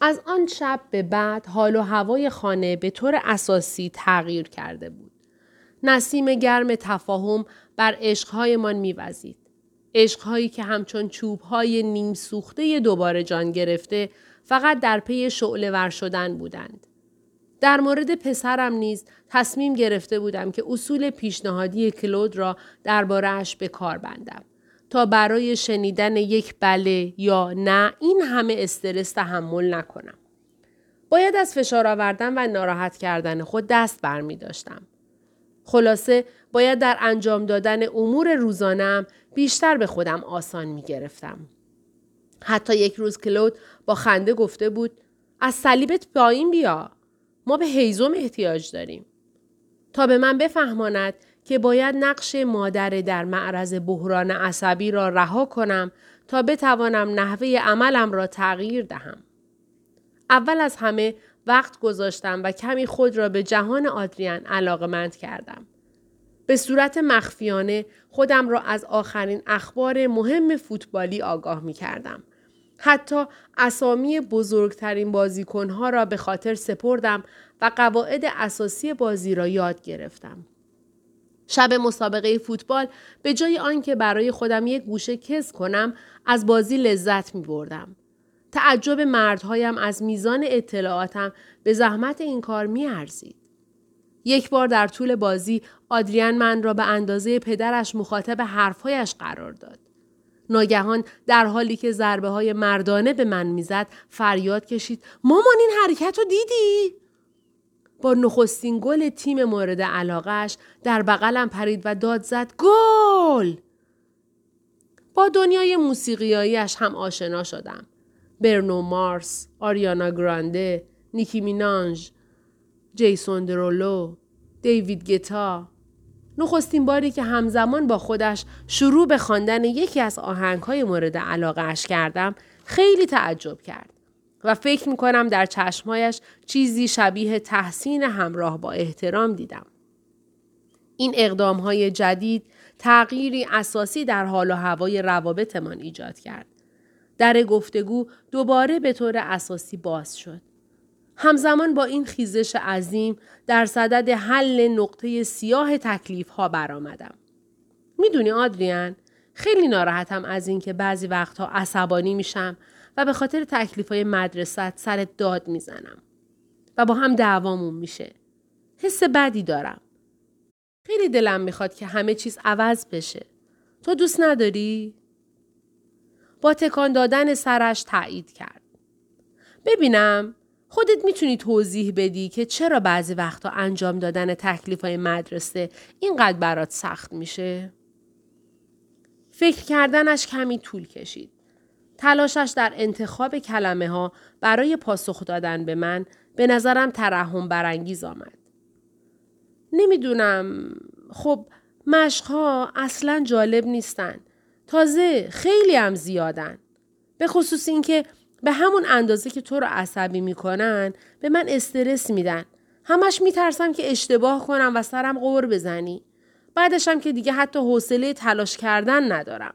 از آن شب به بعد حال و هوای خانه به طور اساسی تغییر کرده بود. نسیم گرم تفاهم بر عشقهایمان میوزید. عشقهایی که همچون چوبهای نیم سوخته دوباره جان گرفته فقط در پی شعله ور شدن بودند. در مورد پسرم نیز تصمیم گرفته بودم که اصول پیشنهادی کلود را دربارهاش به کار بندم تا برای شنیدن یک بله یا نه این همه استرس تحمل نکنم. باید از فشار آوردن و ناراحت کردن خود دست برمی داشتم. خلاصه باید در انجام دادن امور روزانم بیشتر به خودم آسان می گرفتم. حتی یک روز کلود با خنده گفته بود از صلیبت پایین بیا. ما به هیزم احتیاج داریم. تا به من بفهماند که باید نقش مادر در معرض بحران عصبی را رها کنم تا بتوانم نحوه عملم را تغییر دهم. اول از همه وقت گذاشتم و کمی خود را به جهان آدریان علاقمند کردم. به صورت مخفیانه خودم را از آخرین اخبار مهم فوتبالی آگاه می کردم. حتی اسامی بزرگترین بازیکنها را به خاطر سپردم و قواعد اساسی بازی را یاد گرفتم. شب مسابقه فوتبال به جای آنکه برای خودم یک گوشه کز کنم از بازی لذت می بردم. تعجب مردهایم از میزان اطلاعاتم به زحمت این کار می ارزید. یک بار در طول بازی آدریان من را به اندازه پدرش مخاطب حرفهایش قرار داد. ناگهان در حالی که ضربه های مردانه به من می‌زد فریاد کشید مامان این حرکت رو دیدی؟ با نخستین گل تیم مورد علاقش در بغلم پرید و داد زد گل! با دنیای موسیقیاییش هم آشنا شدم. برنو مارس، آریانا گرانده، نیکی مینانج، جیسون درولو، دیوید گتا، نخستین باری که همزمان با خودش شروع به خواندن یکی از آهنگهای مورد علاقه اش کردم خیلی تعجب کرد و فکر می کنم در چشمهایش چیزی شبیه تحسین همراه با احترام دیدم. این اقدام های جدید تغییری اساسی در حال و هوای روابطمان ایجاد کرد. در گفتگو دوباره به طور اساسی باز شد. همزمان با این خیزش عظیم در صدد حل نقطه سیاه تکلیف ها برآمدم. می‌دونی آدریان خیلی ناراحتم از اینکه بعضی وقتها عصبانی میشم و به خاطر تکلیف های مدرسه سر داد می‌زنم و با هم دعوامون میشه. حس بدی دارم. خیلی دلم می‌خواد که همه چیز عوض بشه. تو دوست نداری؟ با تکان دادن سرش تایید کرد. ببینم خودت می‌تونی توضیح بدی که چرا بعضی وقتا انجام دادن تکلیف های مدرسه اینقدر برات سخت میشه؟ فکر کردنش کمی طول کشید. تلاشش در انتخاب کلمه ها برای پاسخ دادن به من به نظرم ترحم برانگیز آمد. نمی‌دونم خب مشقها اصلا جالب نیستن. تازه خیلی هم زیادن. به خصوص اینکه به همون اندازه که تو رو عصبی می‌کنن به من استرس میدن. همش میترسم که اشتباه کنم و سرم قور بزنی. بعدشم که دیگه حتی حوصله تلاش کردن ندارم.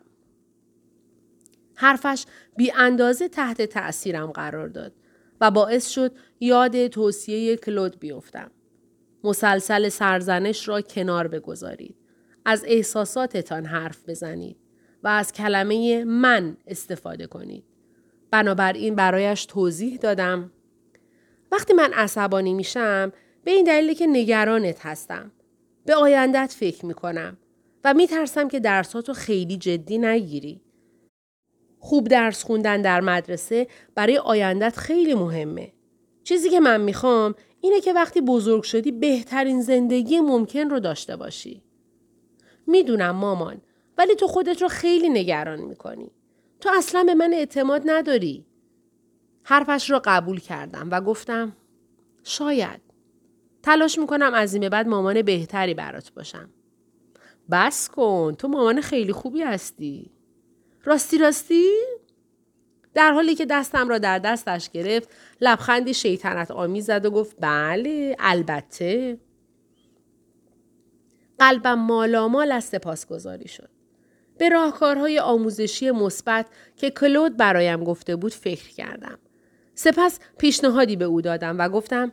حرفش بی اندازه تحت تأثیرم قرار داد و باعث شد یاد توصیه کلود بیفتم. مسلسل سرزنش را کنار بگذارید. از احساساتتان حرف بزنید و از کلمه من استفاده کنید. بنابراین برایش توضیح دادم. وقتی من عصبانی میشم به این دلیل که نگرانت هستم. به آیندت فکر می‌کنم و میترسم که درساتو خیلی جدی نگیری. خوب درس خوندن در مدرسه برای آیندت خیلی مهمه. چیزی که من می‌خوام اینه که وقتی بزرگ شدی بهترین زندگی ممکن رو داشته باشی. می‌دونم مامان ولی تو خودت رو خیلی نگران می‌کنی. تو اصلا به من اعتماد نداری. حرفش را قبول کردم و گفتم شاید. تلاش می‌کنم از این به بعد مامان بهتری برات باشم. بس کن تو مامان خیلی خوبی هستی. راستی راستی؟ در حالی که دستم را در دستش گرفت لبخندی شیطنت آمیز زد و گفت بله البته قلبم مالامال از سپاسگزاری شد به راهکارهای آموزشی مثبت که کلود برایم گفته بود فکر کردم سپس پیشنهادی به او دادم و گفتم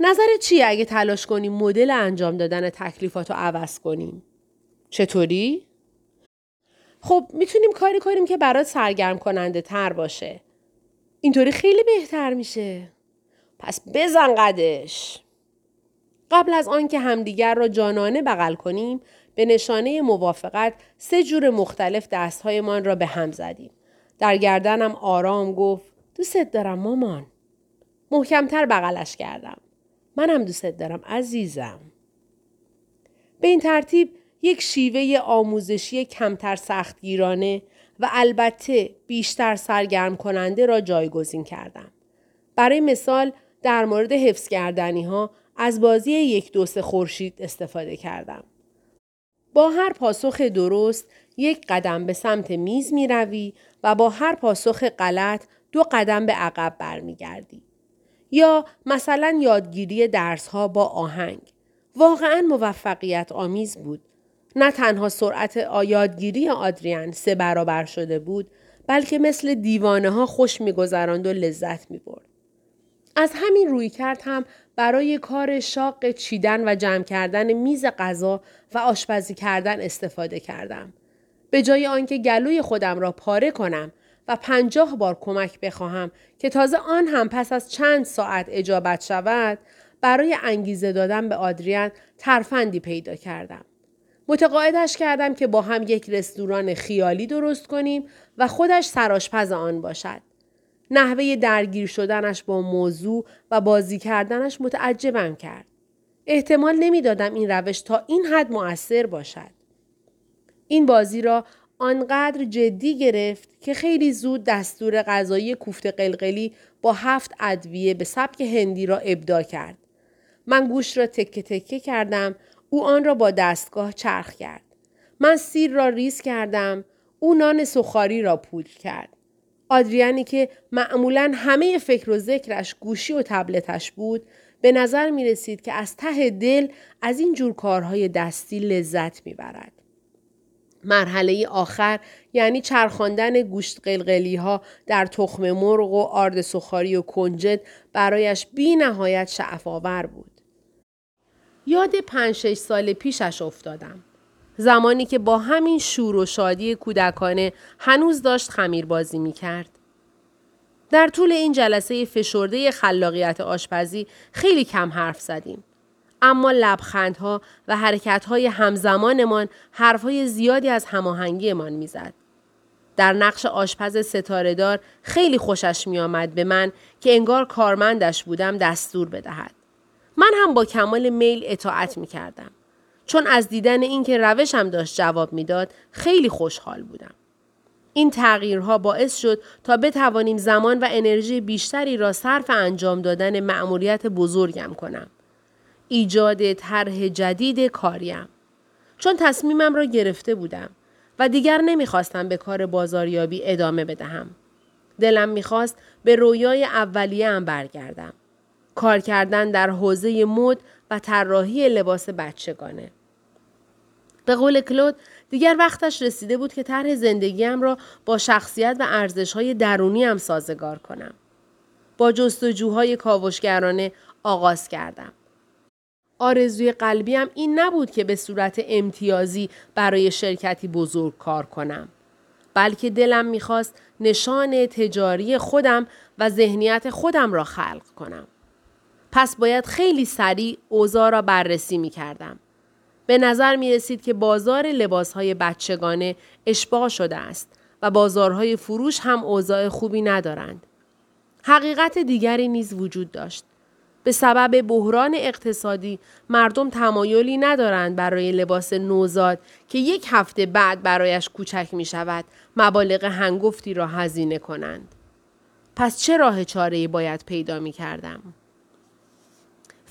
نظر چیه اگه تلاش کنیم مدل انجام دادن تکلیفات رو عوض کنیم؟ چطوری؟ خب می‌تونیم کاری کنیم که برات سرگرم کننده تر باشه. اینطوری خیلی بهتر میشه. پس بزن قدش. قبل از آنکه همدیگر را جانانه بغل کنیم به نشانه موافقت سه جور مختلف دستهایمان را به هم زدیم. در گردنم آرام گفت دوست دارم مامان. محکمتر بغلش کردم. منم دوست دارم عزیزم. به این ترتیب یک شیوه آموزشی کمتر سختگیرانه و البته بیشتر سرگرم کننده را جایگزین کردم. برای مثال در مورد حفظ کردنی ها از بازی یک دوست خورشید استفاده کردم. با هر پاسخ درست یک قدم به سمت میز می روی و با هر پاسخ غلط دو قدم به عقب برمیگردی. یا مثلا یادگیری درس ها با آهنگ. واقعا موفقیت آمیز بود. نه تنها سرعت یادگیری آدریان سه برابر شده بود بلکه مثل دیوانه ها خوش میگذراند و لذت می برد. از همین روی کرد هم برای کار شاق چیدن و جمع کردن میز غذا و آشپزی کردن استفاده کردم. به جای آنکه گلوی خودم را پاره کنم و پنجاه بار کمک بخواهم که تازه آن هم پس از چند ساعت اجابت شود برای انگیزه دادن به آدریان ترفندی پیدا کردم. متقاعدش کردم که با هم یک رستوران خیالی درست کنیم و خودش سراشپز آن باشد. نحوه درگیر شدنش با موضوع و بازی کردنش متعجبم کرد. احتمال نمی‌دادم این روش تا این حد مؤثر باشد. این بازی را آنقدر جدی گرفت که خیلی زود دستور غذایی کوفت قلقلی با هفت ادویه به سبک هندی را ابدا کرد. من گوش را تکه تکه کردم او آن را با دستگاه چرخ کرد. من سیر را ریز کردم او نان سخاری را پودر کرد. آدریانی که معمولا همه فکر و ذکرش گوشی و تبلتش بود به نظر می رسید که از ته دل از این جور کارهای دستی لذت می برد. مرحله آخر یعنی چرخاندن گوشت قلقلی ها در تخم مرغ و آرد سخاری و کنجد برایش بی نهایت شعفاور بود. یاد پنج شش سال پیشش افتادم. زمانی که با همین شور و شادی کودکانه هنوز داشت خمیر بازی می کرد. در طول این جلسه فشرده خلاقیت آشپزی خیلی کم حرف زدیم. اما لبخندها و حرکتهای همزمانمان حرفهای زیادی از هماهنگیمان می‌زد. در نقش آشپز ستارهدار خیلی خوشش میآمد به من که انگار کارمندش بودم دستور بدهد. من هم با کمال میل اطاعت می کردم. چون از دیدن اینکه روشم داشت جواب می‌داد خیلی خوشحال بودم. این تغییرها باعث شد تا بتوانیم زمان و انرژی بیشتری را صرف انجام دادن مأموریت بزرگم کنم. ایجاد طرح جدید کاریم. چون تصمیمم را گرفته بودم و دیگر نمی‌خواستم به کار بازاریابی ادامه بدهم. دلم می‌خواست به رویای اولیه برگردم. کار کردن در حوزه مد و طراحی لباس بچگانه. به قول کلود دیگر وقتش رسیده بود که طرح زندگیم را با شخصیت و ارزشهای درونیم سازگار کنم. با جستجوهای کاوشگرانه آغاز کردم. آرزوی قلبیم این نبود که به صورت امتیازی برای شرکتی بزرگ کار کنم. بلکه دلم می‌خواست نشان تجاری خودم و ذهنیت خودم را خلق کنم. پس باید خیلی سریع اوضاع را بررسی می کردم. به نظر می رسید که بازار لباس های بچگانه اشباع شده است و بازارهای فروش هم اوضاع خوبی ندارند. حقیقت دیگری نیز وجود داشت. به سبب بحران اقتصادی مردم تمایلی ندارند برای لباس نوزاد که یک هفته بعد برایش کوچک می شود مبالغ هنگفتی را هزینه کنند. پس چه راه چاره باید پیدا می کردم؟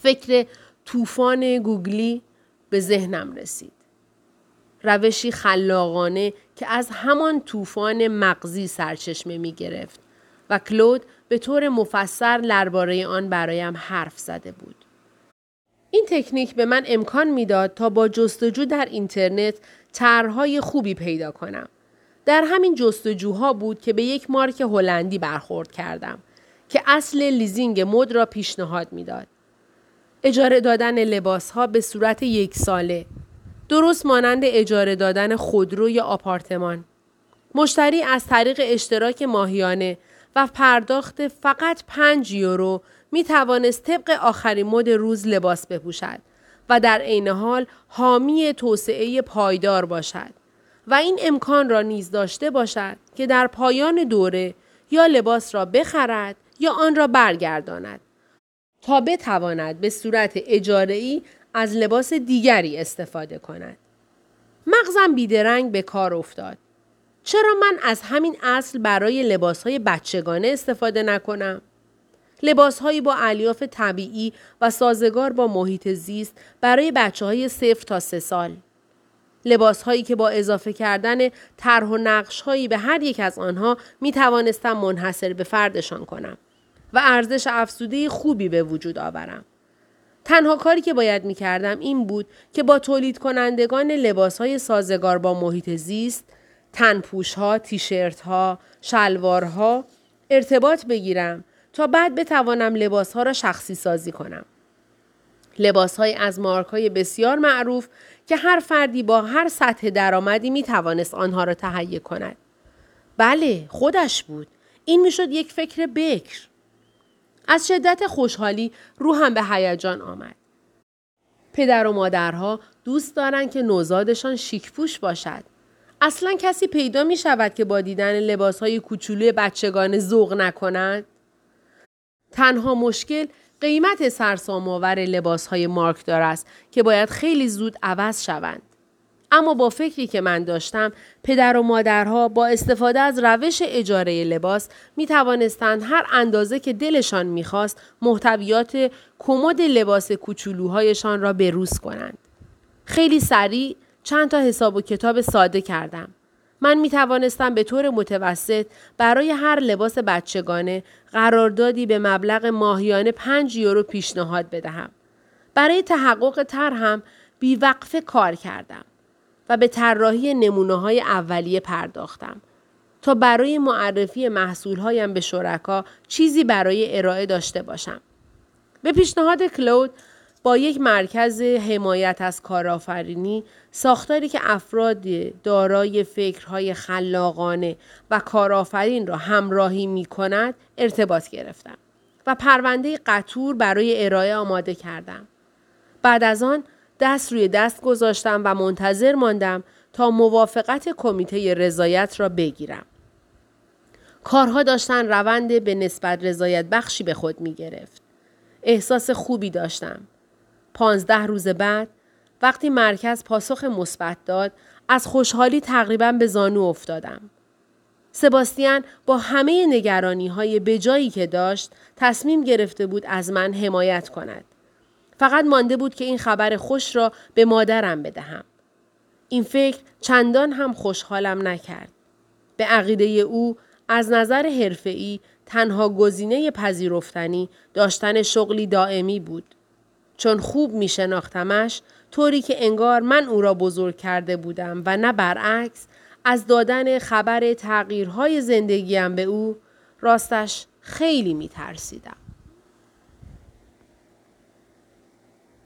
فکر طوفان گوگلی به ذهنم رسید. روشی خلاقانه که از همان طوفان مغزی سرچشمه می گرفت و کلود به طور مفسر درباره آن برایم حرف زده بود. این تکنیک به من امکان می‌داد تا با جستجو در اینترنت طرحهای خوبی پیدا کنم. در همین جستجوها بود که به یک مارک هلندی برخورد کردم که اصل لیزینگ مد را پیشنهاد می‌داد. اجاره دادن لباس ها به صورت یک ساله. درست مانند اجاره دادن خودرو یا آپارتمان. مشتری از طریق اشتراک ماهیانه و پرداخت فقط 5 یورو می توانست طبق آخرین مد روز لباس بپوشد و در عین حال حامی توسعه پایدار باشد و این امکان را نیز داشته باشد که در پایان دوره یا لباس را بخرد یا آن را برگرداند تا بتواند به صورت اجاره‌ای از لباس دیگری استفاده کند. مغزم بیدرنگ به کار افتاد. چرا من از همین اصل برای لباسهای بچگانه استفاده نکنم؟ لباسهایی با الیاف طبیعی و سازگار با محیط زیست برای بچه های صفر تا سه سال. لباسهایی که با اضافه کردن طرح و نقشهایی به هر یک از آنها می توانستم منحصر به فردشان کنم و ارزش افزوده خوبی به وجود آورم. تنها کاری که باید می کردم این بود که با تولید کنندگان لباس های سازگار با محیط زیست، تنپوش ها، تیشرت ها، شلوار ها ارتباط بگیرم تا بعد بتوانم لباس ها را شخصی سازی کنم. لباس های از مارک های بسیار معروف که هر فردی با هر سطح درآمدی می توانست آنها را تهیه کند. بله خودش بود. این می‌شد یک فکر بکر. از شدت خوشحالی روحم به هیجان آمد. پدر و مادرها دوست دارند که نوزادشان شیکپوش باشد. اصلا کسی پیدا می شود که با دیدن لباس های کوچولوی بچگانه ذوق نکند؟ تنها مشکل قیمت سرسام‌آور لباس های مارکدار است که باید خیلی زود عوض شوند. اما با فکری که من داشتم پدر و مادرها با استفاده از روش اجاره لباس می توانستند هر اندازه که دلشان می‌خواست محتویات کمد لباس کوچولوهایشان را بروز کنند. خیلی سریع چند تا حساب و کتاب ساده کردم. من می توانستم به طور متوسط برای هر لباس بچگانه قراردادی به مبلغ ماهیانه 5 یورو پیشنهاد بدهم. برای تحقق طرحم بیوقفه کار کردم. به طراحی نمونه های اولیه پرداختم تا برای معرفی محصولهایم به شرکا چیزی برای ارائه داشته باشم. به پیشنهاد کلود با یک مرکز حمایت از کارآفرینی ساختاری که افراد دارای فکرهای خلاقانه و کارآفرین را همراهی می کند ارتباط گرفتم و پرونده قطور برای ارائه آماده کردم. بعد از آن دست روی دست گذاشتم و منتظر ماندم تا موافقت کمیته رضایت را بگیرم. کارها داشتن روند به نسبت رضایت بخشی به خود می گرفت. احساس خوبی داشتم. پانزده روز بعد وقتی مرکز پاسخ مثبت داد از خوشحالی تقریبا به زانو افتادم. سباستیان با همه نگرانی های بجایی که داشت تصمیم گرفته بود از من حمایت کند. فقط مانده بود که این خبر خوش را به مادرم بدهم. این فکر چندان هم خوشحالم نکرد. به عقیده او از نظر حرفه‌ای تنها گزینه پذیرفتنی داشتن شغلی دائمی بود. چون خوب می شناختمش طوری که انگار من او را بزرگ کرده بودم و نه برعکس از دادن خبر تغییرهای زندگیم به او راستش خیلی می ترسیدم.